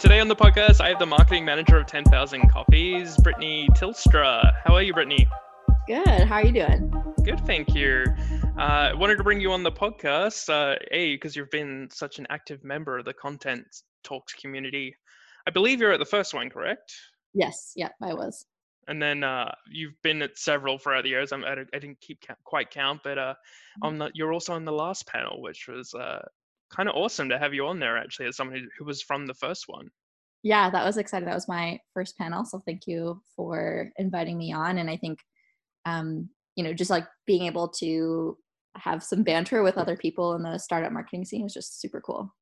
Today on the podcast, I have the marketing manager of 10,000 Coffees, Brittany Tilstra. How are you, Brittany? Good. How are you doing? Good, thank you. I uh, wanted to bring you on the podcast, uh, A, because you've been such an active member of the Content Talks community. I believe you're at the first one, correct? Yes, yeah, I was. And then uh, you've been at several throughout the years. I'm, I, I didn't keep quite count, but uh, mm-hmm. on the, you're also on the last panel, which was uh, kind of awesome to have you on there actually as someone who was from the first one. Yeah, that was exciting. That was my first panel. So thank you for inviting me on. And I think, um, you know, just like being able to have some banter with other people in the startup marketing scene was just super cool.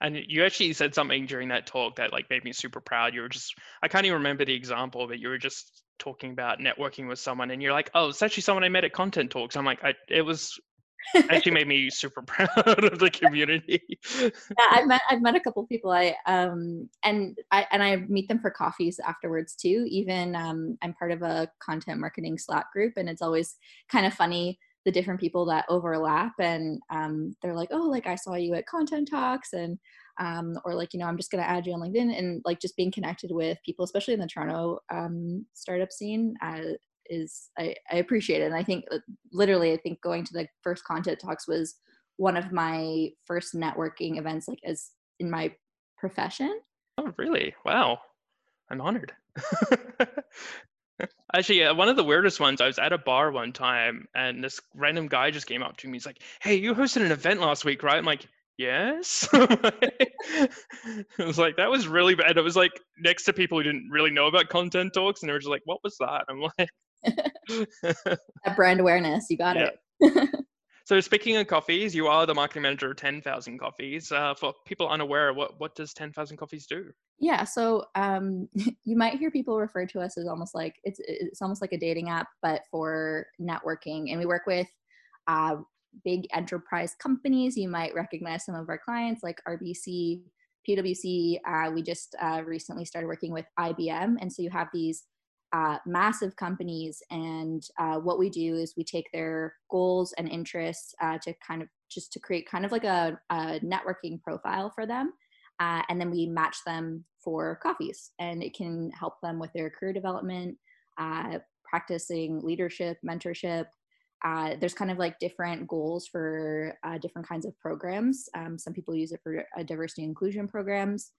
And you actually said something during that talk that like made me super proud. You were just, I can't even remember the example, but you were just talking about networking with someone and you're like, oh, it's actually someone I met at Content Talks. I'm like, I, it was actually made me super proud of the community. yeah, I've met I've met a couple people. I um and I and I meet them for coffees afterwards too. Even um I'm part of a content marketing Slack group, and it's always kind of funny the different people that overlap and um they're like, oh, like I saw you at Content Talks and um, or like you know i'm just going to add you on linkedin and like just being connected with people especially in the toronto um, startup scene uh, is I, I appreciate it. And I think uh, literally, I think going to the first content talks was one of my first networking events, like as in my profession. Oh, really? Wow. I'm honored. Actually, yeah, one of the weirdest ones, I was at a bar one time and this random guy just came up to me. He's like, Hey, you hosted an event last week, right? I'm like, Yes. it was like, that was really bad. It was like next to people who didn't really know about content talks and they were just like, What was that? I'm like, that brand awareness, you got it. so speaking of coffees, you are the marketing manager of 10,000 Coffees. Uh, for people unaware, what, what does 10,000 Coffees do? Yeah, so um, you might hear people refer to us as almost like it's it's almost like a dating app, but for networking. And we work with uh, big enterprise companies. You might recognize some of our clients like RBC, PwC. Uh, we just uh, recently started working with IBM, and so you have these uh, massive companies. And uh, what we do is we take their goals and interests uh, to kind of just to create kind of like a, a networking profile for them. Uh, and then we match them for coffees. And it can help them with their career development, uh, practicing leadership, mentorship. There's kind of like different goals for different kinds of programs. Um, some people use it for diversity inclusion programs.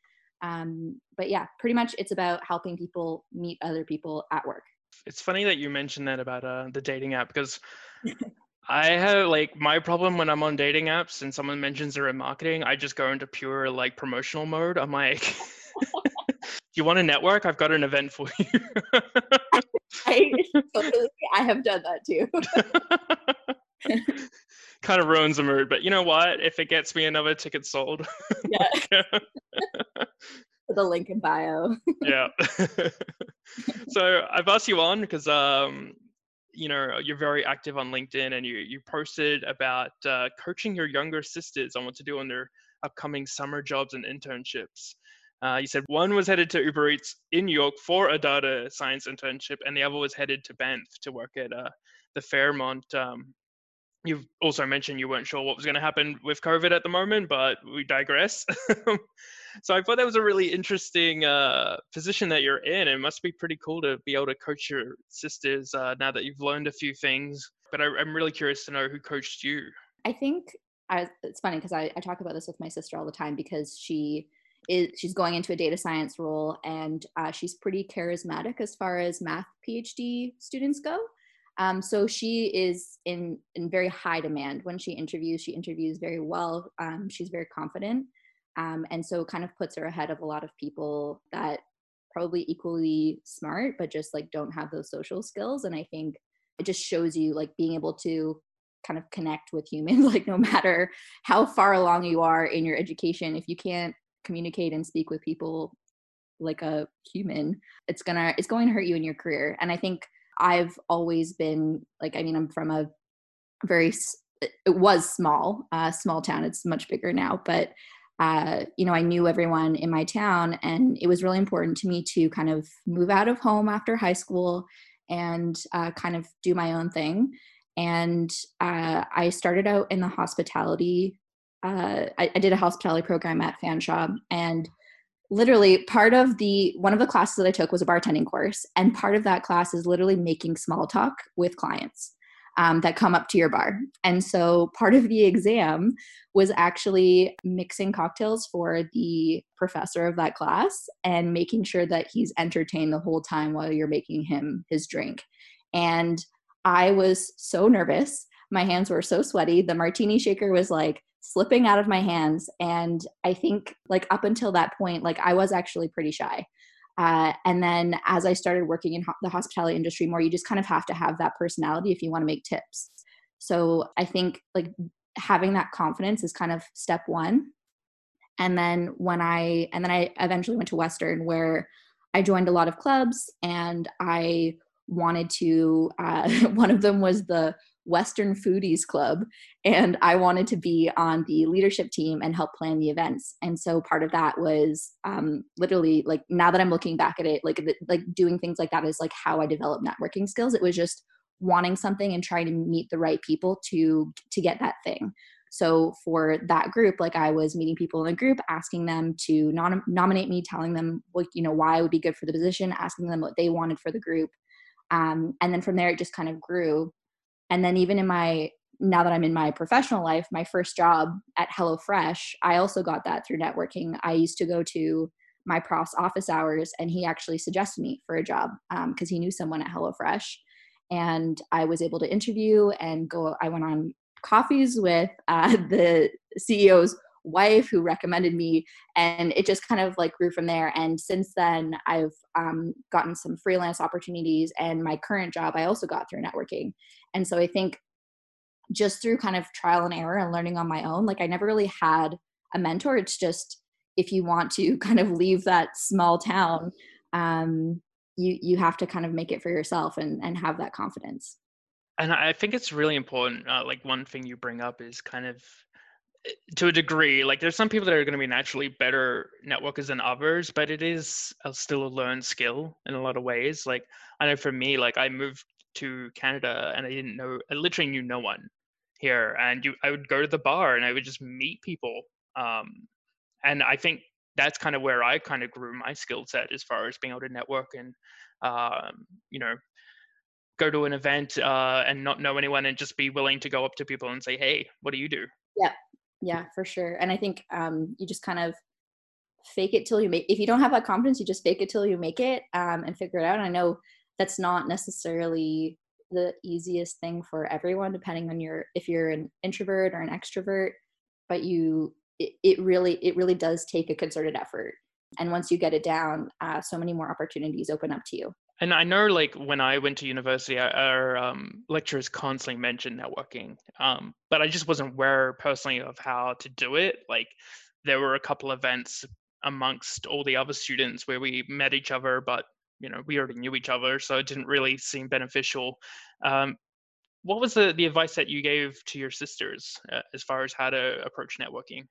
Um, but yeah, pretty much it's about helping people meet other people at work. It's funny that you mentioned that about uh, the dating app because I have like my problem when I'm on dating apps and someone mentions they're in marketing, I just go into pure like promotional mode. I'm like, you want to network? I've got an event for you. I, totally, I have done that too. Kind of ruins the mood, but you know what? If it gets me another ticket sold, yeah the link in bio. yeah. so I've asked you on because um, you know you're very active on LinkedIn and you you posted about uh, coaching your younger sisters on what to do on their upcoming summer jobs and internships. Uh, you said one was headed to Uber Eats in New York for a data science internship, and the other was headed to Banff to work at uh, the Fairmont um, You've also mentioned you weren't sure what was going to happen with COVID at the moment, but we digress. so I thought that was a really interesting uh, position that you're in. It must be pretty cool to be able to coach your sisters uh, now that you've learned a few things. But I, am really curious to know who coached you. I think I, it's funny because I, I talk about this with my sister all the time because she is she's going into a data science role and uh, she's pretty charismatic as far as math PhD students go. Um, so she is in, in very high demand when she interviews. She interviews very well. Um, she's very confident. Um, and so kind of puts her ahead of a lot of people that probably equally smart, but just like don't have those social skills. And I think it just shows you like being able to kind of connect with humans, like no matter how far along you are in your education, if you can't communicate and speak with people like a human, it's gonna, it's going to hurt you in your career. And I think I've always been like, I mean, I'm from a very, it was small, uh, small town. It's much bigger now, but uh, you know, I knew everyone in my town, and it was really important to me to kind of move out of home after high school and uh, kind of do my own thing. And uh, I started out in the hospitality. Uh, I, I, did a hospitality program at Fanshawe, and literally part of the one of the classes that I took was a bartending course, and part of that class is literally making small talk with clients um, that come up to your bar. And so part of the exam was actually mixing cocktails for the professor of that class and making sure that he's entertained the whole time while you're making him his drink. And I was so nervous. My hands were so sweaty. The martini shaker was like slipping out of my hands. And I think, like, up until that point, like, I was actually pretty shy. Uh, and then as I started working in ho- the hospitality industry more, you just kind of have to have that personality if you want to make tips. So I think like having that confidence is kind of step one. And then when I, and then I eventually went to Western where I joined a lot of clubs and I wanted to, uh, one of them was the Western Foodies Club, and I wanted to be on the leadership team and help plan the events. And so part of that was um, literally like now that I'm looking back at it, like like doing things like that is like how I developed networking skills. It was just wanting something and trying to meet the right people to to get that thing. So for that group, like I was meeting people in the group, asking them to nom- nominate me, telling them what you know why I would be good for the position, asking them what they wanted for the group, um, and then from there it just kind of grew and then even in my now that I'm in my professional life, my first job at HelloFresh, I also got that through networking. I used to go to my prof's office hours, and he actually suggested me for a job because um, he knew someone at HelloFresh. And I was able to interview and go. I went on coffees with uh, the CEO's wife who recommended me and it just kind of like grew from there and since then i've um, gotten some freelance opportunities and my current job i also got through networking and so i think just through kind of trial and error and learning on my own like i never really had a mentor. It's just if you want to kind of leave that small town um, you you have to kind of make it for yourself and and have that confidence. And i think it's really important uh, like one thing you bring up is kind of to a degree like there's some people that are going to be naturally better networkers than others but it is still a learned skill in a lot of ways. Like i know for me like i moved to canada and i didn't know i literally knew no one here. And you i would go to the bar and i would just meet people um, and i think that's kind of where i kind of grew my skill set as far as being able to network and um, you know go to an event uh, and not know anyone and just be willing to go up to people and say hey what do you do? Yeah. Yeah for sure. And i think um, you just kind of fake it till you make if you don't have that confidence you just fake it till you make it um, and figure it out. And i know that's not necessarily the easiest thing for everyone depending on your if you're an introvert or an extrovert but you it, it really it really does take a concerted effort and once you get it down uh, so many more opportunities open up to you and I know, like when I went to university, our um, lecturers constantly mentioned networking, um, but I just wasn't aware personally of how to do it. Like there were a couple events amongst all the other students where we met each other, but you know we already knew each other, so it didn't really seem beneficial. Um, what was the the advice that you gave to your sisters uh, as far as how to approach networking?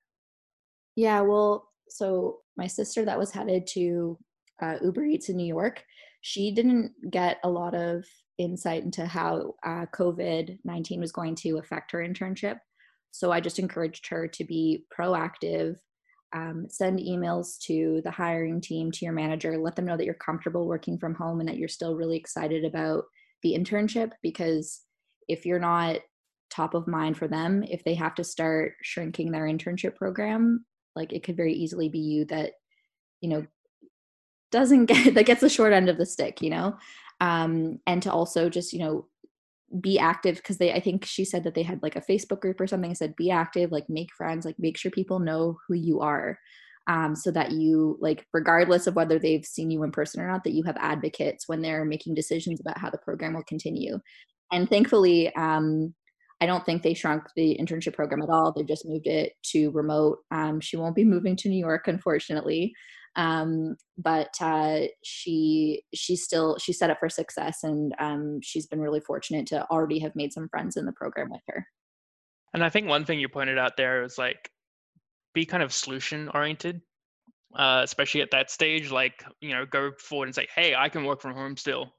Yeah, well, so my sister that was headed to uh, Uber Eats in New York she didn't get a lot of insight into how uh, COVID 19 was going to affect her internship. So I just encouraged her to be proactive, um, send emails to the hiring team, to your manager, let them know that you're comfortable working from home and that you're still really excited about the internship. Because if you're not top of mind for them, if they have to start shrinking their internship program, like it could very easily be you that, you know, doesn't get that gets the short end of the stick you know um and to also just you know be active because they i think she said that they had like a facebook group or something said be active like make friends like make sure people know who you are. Um, so that you like regardless of whether they've seen you in person or not that you have advocates when they're making decisions about how the program will continue. And thankfully um, i don't think they shrunk the internship program at all. They've just moved it to remote. Um, she won't be moving to new york unfortunately um, but uh, she she's still she's set up for success and um, she's been really fortunate to already have made some friends in the program with her. And i think one thing you pointed out there is like be kind of solution oriented uh, especially at that stage like you know go forward and say hey i can work from home still.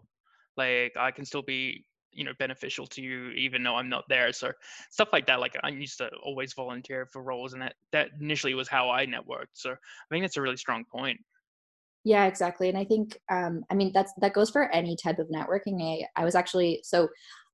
Like i can still be you know beneficial to you even though i'm not there so stuff like that like i used to always volunteer for roles and that that initially was how i networked so i think that's a really strong point Yeah, exactly. And I think, um, I mean, that's that goes for any type of networking. I, I was actually so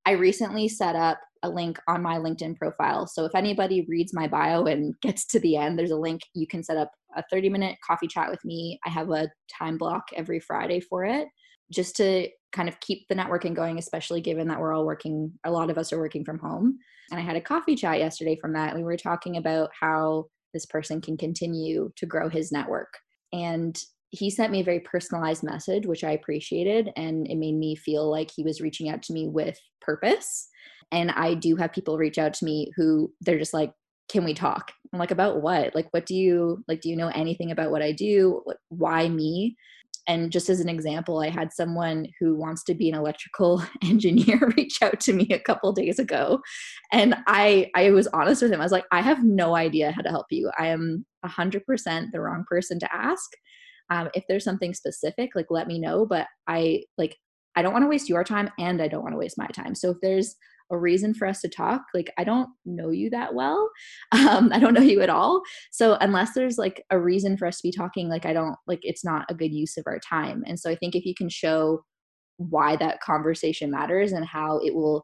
I recently set up a link on my LinkedIn profile. So if anybody reads my bio and gets to the end, there's a link. You can set up a 30 minute coffee chat with me. I have a time block every Friday for it just to kind of keep the networking going, especially given that we're all working, a lot of us are working from home. And I had a coffee chat yesterday from that. We were talking about how this person can continue to grow his network. And he sent me a very personalized message, which I appreciated. And it made me feel like he was reaching out to me with purpose. And I do have people reach out to me who they're just like, can we talk? I'm like, about what? Like, what do you like? Do you know anything about what I do? Why me? And just as an example, I had someone who wants to be an electrical engineer reach out to me a couple days ago. And I I was honest with him. I was like, I have no idea how to help you. I am 100% the wrong person to ask um, if there's something specific like let me know but i like i don't want to waste your time and i don't want to waste my time so if there's a reason for us to talk like i don't know you that well. Um, i don't know you at all. So unless there's like a reason for us to be talking like i don't like it's not a good use of our time. And so i think if you can show why that conversation matters and how it will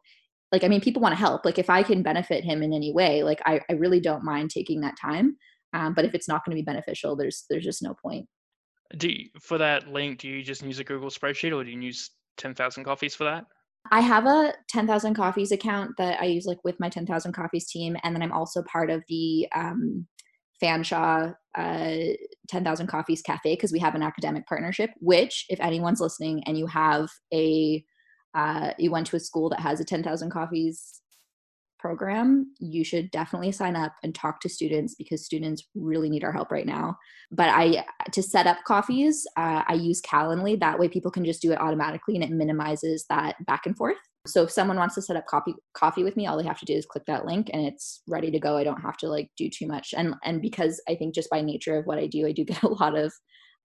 like i mean people want to help. Like if i can benefit him in any way like i, I really don't mind taking that time. Um, but if it's not going to be beneficial there's there's just no point. Do you, for that link, do you just use a Google spreadsheet or do you use 10,000 coffees for that? I have a 10,000 coffees account that I use like with my 10,000 coffees team. And then I'm also part of the um, Fanshawe uh, 10,000 coffees cafe because we have an academic partnership, which if anyone's listening and you have a, uh, you went to a school that has a 10,000 coffees program, you should definitely sign up and talk to students because students really need our help right now. But I to set up coffees, uh, I use Calendly. That way, people can just do it automatically, and it minimizes that back and forth. So if someone wants to set up coffee coffee with me, all they have to do is click that link, and it's ready to go. I don't have to like do too much. And and because I think just by nature of what I do, I do get a lot of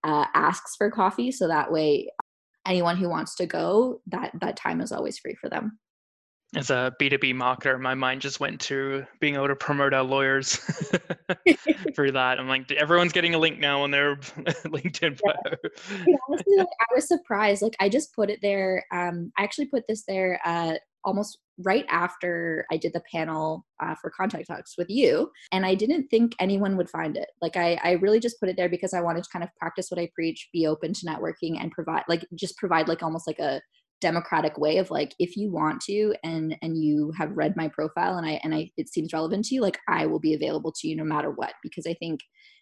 uh, asks for coffee. So that way, anyone who wants to go, that that time is always free for them as a B2B marketer, my mind just went to being able to promote our lawyers through that. I'm like, everyone's getting a link now on their LinkedIn bio. Yeah. Honestly, like, I was surprised. Like, I just put it there. Um, I actually put this there uh, almost right after I did the panel uh, for Content Talks with you. And I didn't think anyone would find it. Like, I, I really just put it there because I wanted to kind of practice what I preach, be open to networking, and provide, like, just provide, like, almost like a democratic way of like if you want to and and you have read my profile and i and i it seems relevant to you like i will be available to you no matter what because i think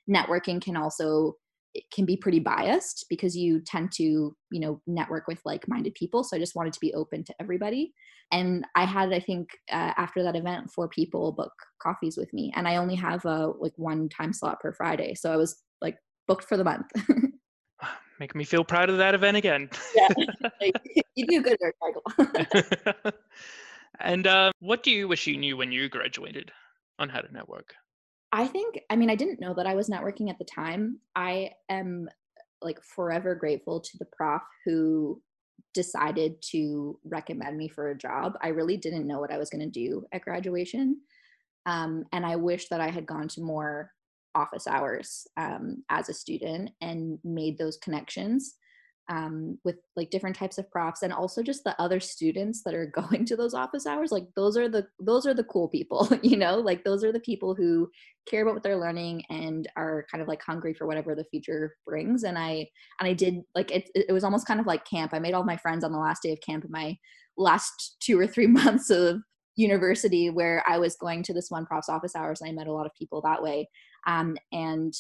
networking can also it can be pretty biased because you tend to you know network with like-minded people. So i just wanted to be open to everybody. And i had i think uh, after that event four people book coffees with me. And i only have a like one time slot per friday. So i was like booked for the month Make me feel proud of that event again. yeah, you do good work, Michael. and uh, what do you wish you knew when you graduated on how to network? I think, I mean, I didn't know that I was networking at the time. I am like forever grateful to the prof who decided to recommend me for a job. I really didn't know what I was going to do at graduation. Um, and I wish that I had gone to more office hours um, as a student and made those connections um, with like different types of profs and also just the other students that are going to those office hours. Like those are the those are the cool people you know? Like those are the people who care about what they're learning and are kind of like hungry for whatever the future brings. And i and i did like it, it was almost kind of like camp. I made all my friends on the last day of camp of my last two or three months of university where I was going to this one prof's office hours and I met a lot of people that way. Um, and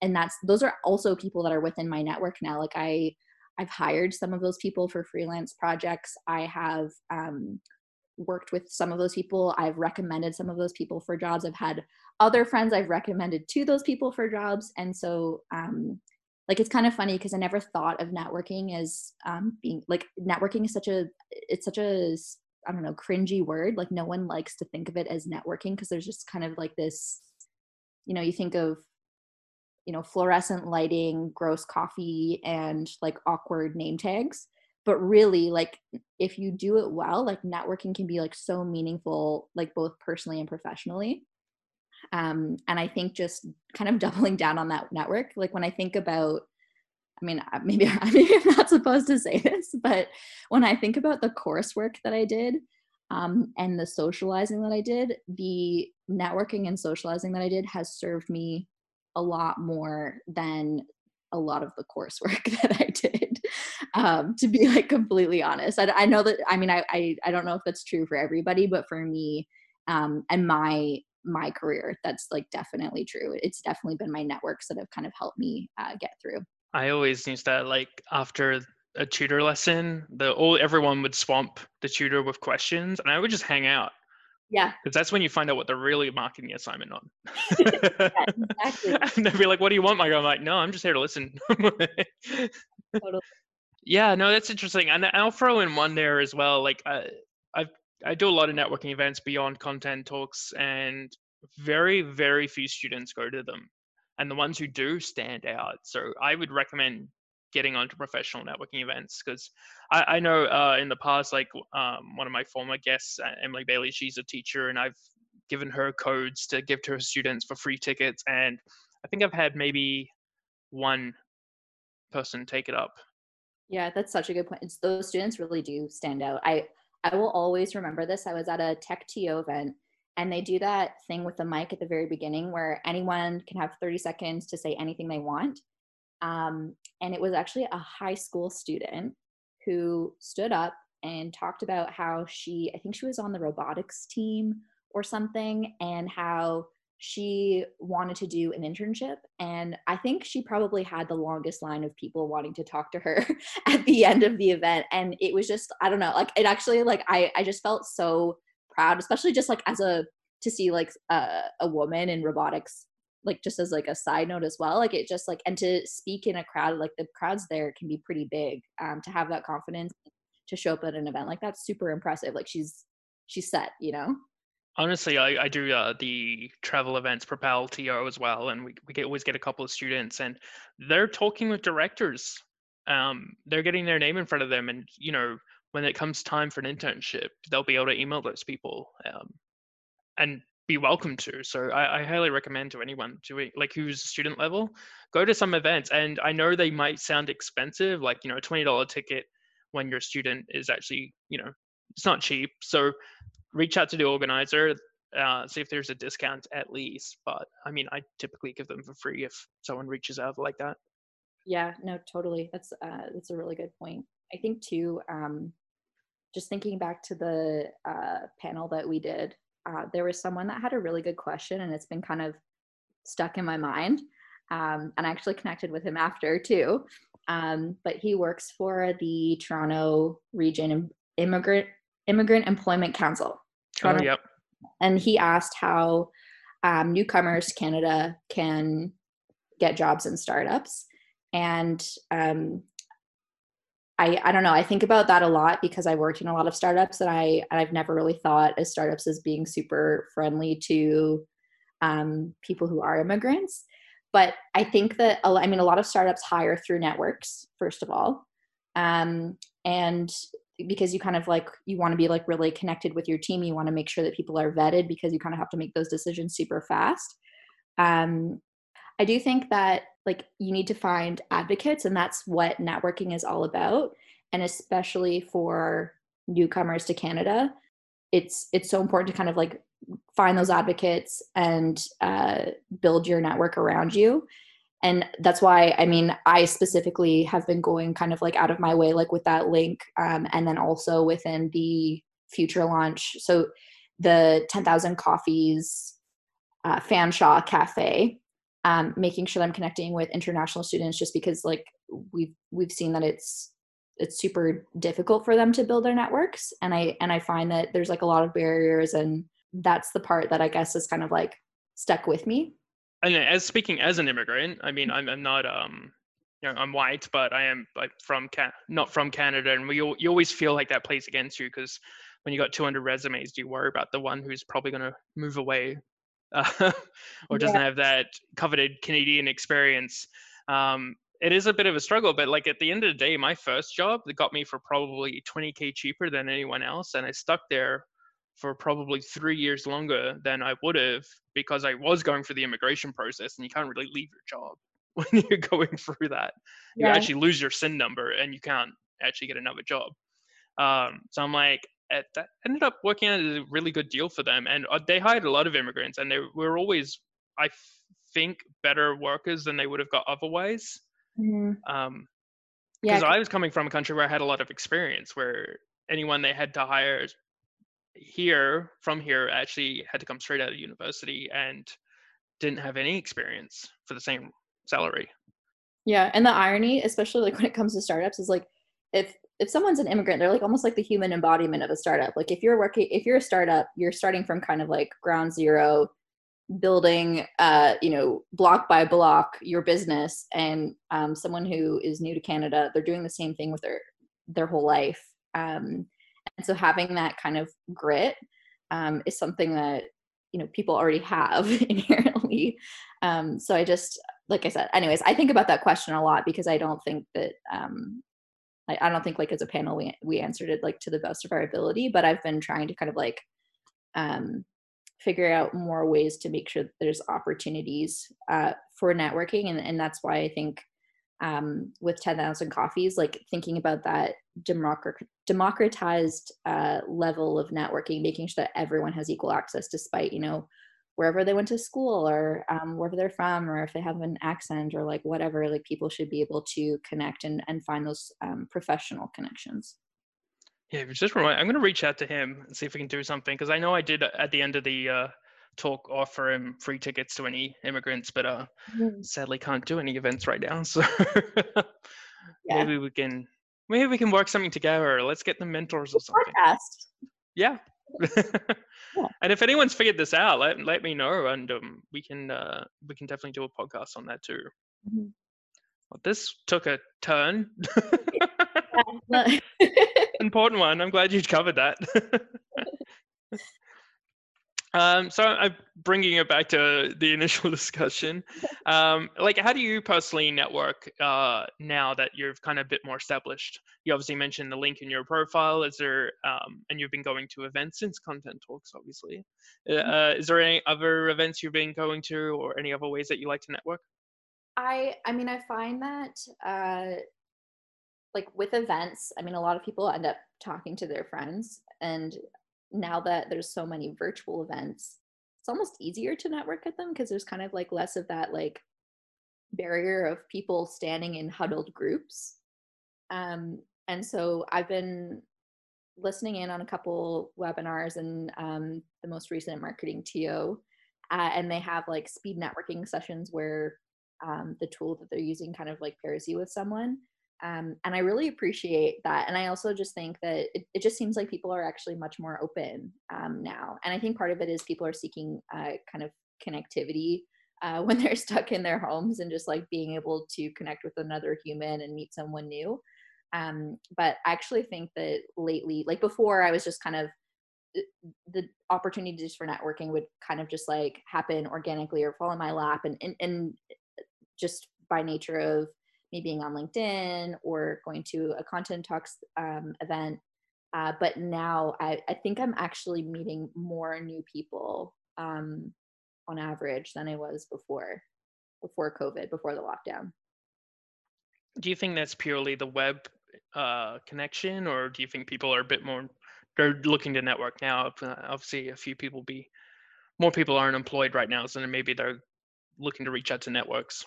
and that's those are also people that are within my network now. Like I I've hired some of those people for freelance projects. I have um, worked with some of those people. I've recommended some of those people for jobs. I've had other friends I've recommended to those people for jobs. And so um, like it's kind of funny because I never thought of networking as um, being like networking is such a it's such a I don't know, cringy word. Like no one likes to think of it as networking because there's just kind of like this, you know, you think of, you know, fluorescent lighting, gross coffee, and like awkward name tags. But really, like if you do it well, like networking can be like so meaningful, like both personally and professionally. Um, and I think just kind of doubling down on that network, like when I think about I mean, maybe, maybe I'm not supposed to say this, but when I think about the coursework that I did um, and the socializing that I did, the networking and socializing that I did has served me a lot more than a lot of the coursework that I did. Um, to be like completely honest, I, I know that. I mean, I, I I don't know if that's true for everybody, but for me um, and my my career, that's like definitely true. It's definitely been my networks that have kind of helped me uh, get through. I always used that like after a tutor lesson, the all everyone would swamp the tutor with questions, and I would just hang out. Yeah. Because that's when you find out what they're really marking the assignment on. yeah, exactly. and they'd be like, "What do you want, Mike?" I'm like, "No, I'm just here to listen." totally. Yeah, no, that's interesting, and I'll throw in one there as well. Like, uh, I I do a lot of networking events beyond content talks, and very very few students go to them, and the ones who do stand out. So I would recommend getting onto professional networking events because I, I, know uh, in the past, like um, one of my former guests, Emily Bailey, she's a teacher, and I've given her codes to give to her students for free tickets, and I think I've had maybe one person take it up. Yeah, that's such a good point. Those students really do stand out. I I will always remember this. I was at a Tech TO event and they do that thing with the mic at the very beginning where anyone can have 30 seconds to say anything they want. Um, and it was actually a high school student who stood up and talked about how she, I think she was on the robotics team or something, and how she wanted to do an internship. And I think she probably had the longest line of people wanting to talk to her at the end of the event. And it was just, I don't know, like it actually, like, I, I just felt so proud, especially just like as a, to see like a, a woman in robotics like just as like a side note as well like it just like and to speak in a crowd like the crowds there can be pretty big um to have that confidence to show up at an event like that's super impressive like she's she's set you know? Honestly i, I do uh, the travel events propel to as well and we, we get, always get a couple of students and they're talking with directors. Um they're getting their name in front of them and you know when it comes time for an internship they'll be able to email those people um, and be welcome to. So I, I, highly recommend to anyone doing like who's student level, go to some events. And I know they might sound expensive, like you know, a twenty dollar ticket when your student is actually you know it's not cheap. So reach out to the organizer, uh, see if there's a discount at least. But I mean, I typically give them for free if someone reaches out like that. Yeah, no, totally. That's uh, that's a really good point. I think too. Um, just thinking back to the uh, panel that we did uh, there was someone that had a really good question and it's been kind of stuck in my mind. Um, and I actually connected with him after too. Um, but he works for the Toronto Region Immigrant Immigrant Employment Council. Oh, Toronto, oh, yep. And he asked how um, newcomers Canada can get jobs in startups. And um, I, I don't know. I think about that a lot because I worked in a lot of startups and I I've never really thought of startups as being super friendly to um, people who are immigrants. But I think that I mean a lot of startups hire through networks first of all, um, and because you kind of like you want to be like really connected with your team, you want to make sure that people are vetted because you kind of have to make those decisions super fast. Um, I do think that like you need to find advocates and that's what networking is all about and especially for newcomers to Canada it's it's so important to kind of like find those advocates and uh, build your network around you and that's why i mean i specifically have been going kind of like out of my way like with that link um, and then also within the future launch. So the 10000 coffees uh, fanshawe cafe um, making sure that I'm connecting with international students just because like we've we've seen that it's it's super difficult for them to build their networks and I and I find that there's like a lot of barriers and that's the part that I guess is kind of like stuck with me. And as speaking as an immigrant, I mean I'm, I'm not um you know I'm white but I am like from Can- not from Canada and we you always feel like that plays against you because when you got 200 resumes do you worry about the one who's probably going to move away uh, or doesn't yeah. have that coveted Canadian experience. Um, it is a bit of a struggle, but like at the end of the day, my first job that got me for probably 20k cheaper than anyone else, and I stuck there for probably three years longer than I would have because I was going through the immigration process, and you can't really leave your job when you're going through that. You actually lose your SIN number and you can't actually get another job. Um, so I'm like, that ended up working out as a really good deal for them, and uh, they hired a lot of immigrants, and they were always, I think, better workers than they would have got otherwise. Mhm. Um, Yeah. because I was coming from a country where I had a lot of experience, where anyone they had to hire here from here actually had to come straight out of university and didn't have any experience for the same salary. Yeah, and the irony, especially like when it comes to startups, is like if if someone's an immigrant, they're like almost like the human embodiment of a startup. Like if you're working, if you're a startup, you're starting from kind of like ground zero, building, uh, you know, block by block your business. And um, someone who is new to Canada, they're doing the same thing with their their whole life. Um, and so having that kind of grit um, is something that you know people already have inherently. Um, so I just like I said, anyways, I think about that question a lot because I don't think that um I, don't think like as a panel we we answered it like to the best of our ability, but I've been trying to kind of like um figure out more ways to make sure there's opportunities uh for networking and, and that's why I think um with 10,000 coffees like thinking about that democrat- democratized uh level of networking making sure that everyone has equal access despite you know wherever they went to school or um, wherever they're from or if they have an accent or like whatever like people should be able to connect and, and find those um, professional connections Yeah, just remind, I'm going to reach out to him and see if we can do something because I know I did uh, at the end of the uh, talk offer him free tickets to any immigrants, but uh, sadly can't do any events right now. So yeah maybe we can maybe we can work something together. Let's get the mentors or something. podcast Yeah. And if anyone's figured this out, let let me know, and um, we can uh, we can definitely do a podcast on that too. Mhm. Well, this took a turn. Important one. I'm glad you covered that. Um, so I'm bringing it back to the initial discussion. Um, like, how do you personally network uh, now that you're kind of a bit more established? You obviously mentioned the link in your profile. Is there, um, and you've been going to events since Content Talks, obviously. Uh, uh, is there any other events you've been going to, or any other ways that you like to network? I I mean I find that uh like with events, I mean a lot of people end up talking to their friends and now that there's so many virtual events, it's almost easier to network at them because there's kind of like less of that like barrier of people standing in huddled groups. Um and so I've been listening in on a couple webinars and um, the most recent marketing TO uh, and they have like speed networking sessions where um, the tool that they're using kind of like pairs you with someone. Um, and I really appreciate that. And I also just think that it, it just seems like people are actually much more open um, now. And I think part of it is people are seeking uh, kind of connectivity uh, when they're stuck in their homes and just like being able to connect with another human and meet someone new. Um, but I actually think that lately, like before, I was just kind of the opportunities for networking would kind of just like happen organically or fall in my lap and, and, and just by nature of me being on LinkedIn or going to a content talks um, event. Uh, but now I, I think I'm actually meeting more new people um, on average than I was before, before COVID, before the lockdown. Do you think that's purely the web uh, connection, or do you think people are a bit more? They're looking to network now. Uh, Obviously, a few people be more people aren't employed right now, so maybe they're looking to reach out to networks.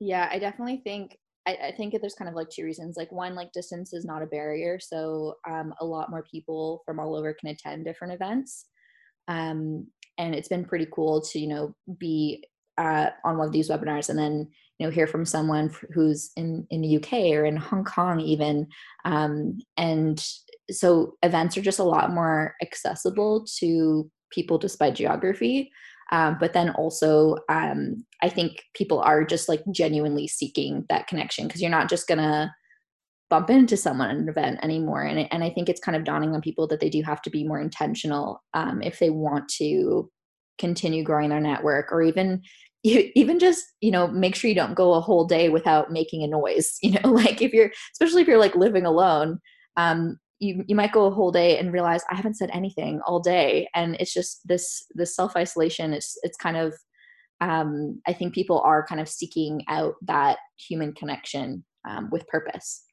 Yeah, I definitely think I, I think there's kind of like two reasons. Like one, like distance is not a barrier, so um, a lot more people from all over can attend different events, um, and it's been pretty cool to you know be uh, on one of these webinars and then you know hear from someone who's in in the UK or in Hong Kong even, um, and so events are just a lot more accessible to people despite geography. Um, but then also um, i think people are just like genuinely seeking that connection because you're not just gonna bump into someone at an event anymore and, and i think it's kind of dawning on people that they do have to be more intentional um, if they want to continue growing their network or even even just you know make sure you don't go a whole day without making a noise you know like if you're especially if you're like living alone um, you, you might go a whole day and realize I haven't said anything all day, and it's just this this self isolation. It's it's kind of um, I think people are kind of seeking out that human connection um, with purpose.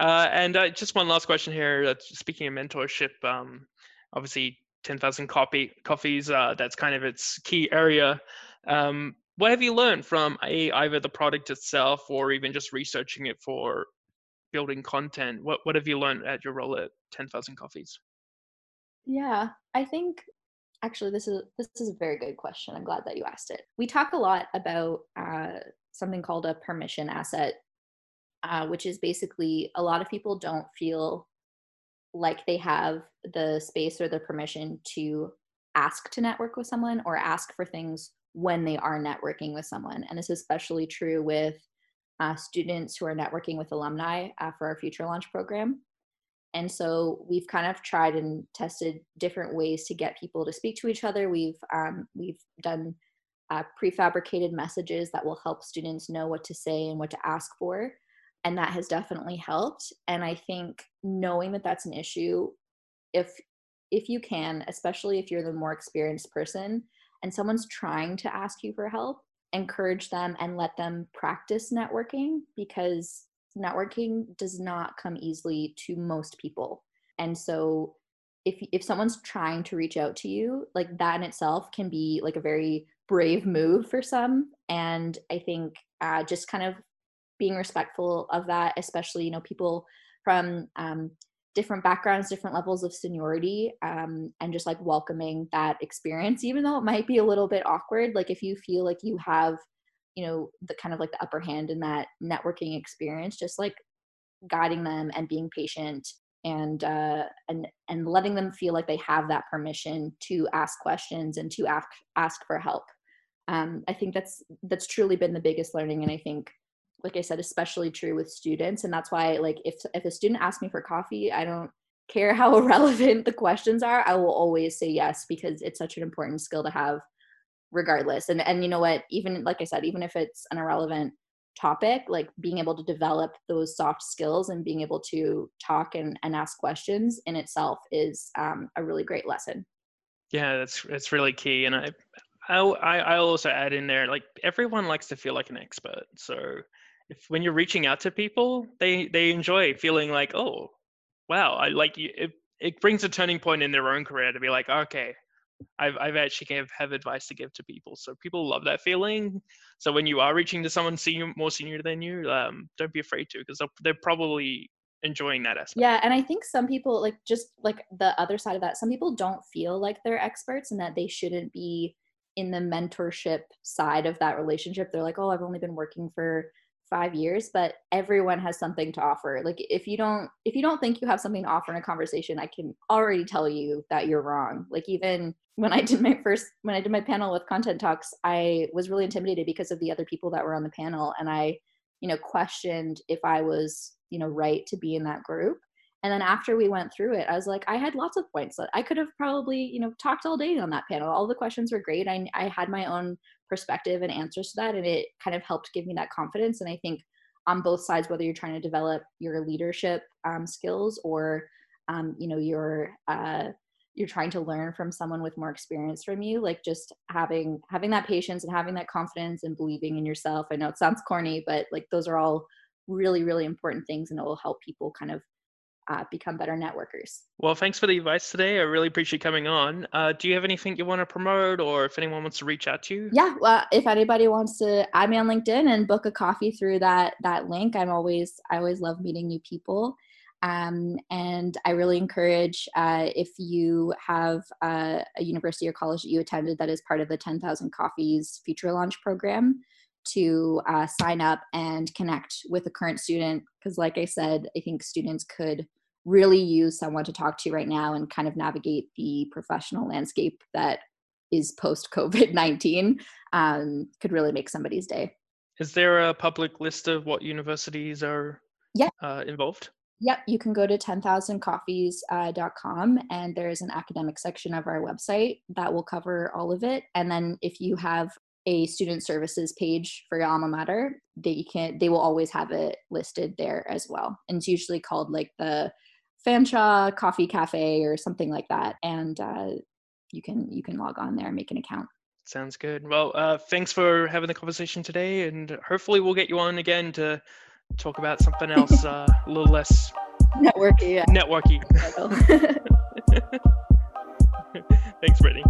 Uh, and uh, just one last question here. Uh, speaking of mentorship, um, obviously 10,000 copy coffees, uh, that's kind of its key area. Um, what have you learned from a, either the product itself or even just researching it for building content? What, what have you learned at your role at 10,000 coffees? Yeah, I think actually this is this is a very good question. I'm glad that you asked it. We talk a lot about uh, something called a permission asset, uh, which is basically a lot of people don't feel like they have the space or the permission to ask to network with someone or ask for things when they are networking with someone. And this is especially true with uh, students who are networking with alumni uh, for our Future Launch program. And so we've kind of tried and tested different ways to get people to speak to each other. We've um, we've done uh, prefabricated messages that will help students know what to say and what to ask for, and that has definitely helped. And I think knowing that that's an issue, if if you can, especially if you're the more experienced person, and someone's trying to ask you for help, encourage them and let them practice networking because networking does not come easily to most people. And so if if someone's trying to reach out to you, like that in itself can be like a very brave move for some. And I think uh, just kind of being respectful of that, especially you know people from um, different backgrounds, different levels of seniority, um, and just like welcoming that experience, even though it might be a little bit awkward. Like if you feel like you have you know the kind of like the upper hand in that networking experience just like guiding them and being patient and uh and and letting them feel like they have that permission to ask questions and to ask ask for help um i think that's that's truly been the biggest learning and i think like i said especially true with students and that's why like if if a student asks me for coffee i don't care how irrelevant the questions are i will always say yes because it's such an important skill to have regardless and and you know what even like i said even if it's an irrelevant topic like being able to develop those soft skills and being able to talk and, and ask questions in itself is um, a really great lesson. Yeah that's that's really key and i I, I also add in there like everyone likes to feel like an expert so if when you're reaching out to people they they enjoy feeling like oh wow i like it, it brings a turning point in their own career to be like okay I've, I've actually have, have advice to give to people. So people love that feeling. So when you are reaching to someone senior, more senior than you, um, don't be afraid to because they're probably enjoying that aspect. Yeah, and I think some people like just like the other side of that. Some people don't feel like they're experts and that they shouldn't be in the mentorship side of that relationship. They're like, oh, I've only been working for five years but everyone has something to offer like if you don't if you don't think you have something to offer in a conversation i can already tell you that you're wrong like even when i did my first when i did my panel with content talks i was really intimidated because of the other people that were on the panel and i you know questioned if i was you know right to be in that group and then after we went through it i was like i had lots of points that i could have probably you know talked all day on that panel. All the questions were great. I, I had my own perspective and answers to that and it kind of helped give me that confidence. And i think on both sides whether you're trying to develop your leadership um, skills or um, you know you're uh, you're trying to learn from someone with more experience from you like just having having that patience and having that confidence and believing in yourself. I know it sounds corny but like those are all really really important things and it will help people kind of uh, become better networkers. Well, thanks for the advice today. I really appreciate coming on. Uh, do you have anything you want to promote or if anyone wants to reach out to you? Yeah, well, if anybody wants to add me on LinkedIn and book a coffee through that that link, I'm always I always love meeting new people. Um, and I really encourage uh, if you have a university or college that you attended that is part of the 10,000 Coffees Future Launch program to uh, sign up and connect with a current student because like i said i think students could really use someone to talk to right now and kind of navigate the professional landscape that is post covid-19 um, could really make somebody's day is there a public list of what universities are yeah. uh, involved Yep, you can go to 10,000coffees.com uh, and there's an academic section of our website that will cover all of it. And then if you have a student services page for your alma mater, they can they will always have it listed there as well. And it's usually called like the Fanshawe Coffee Cafe or something like that. And uh, you can you can log on there and make an account. Sounds good. Well, uh, thanks for having the conversation today, and hopefully we'll get you on again to talk about something else uh, a little less networky. Yeah. Networky. Thanks, Brittany.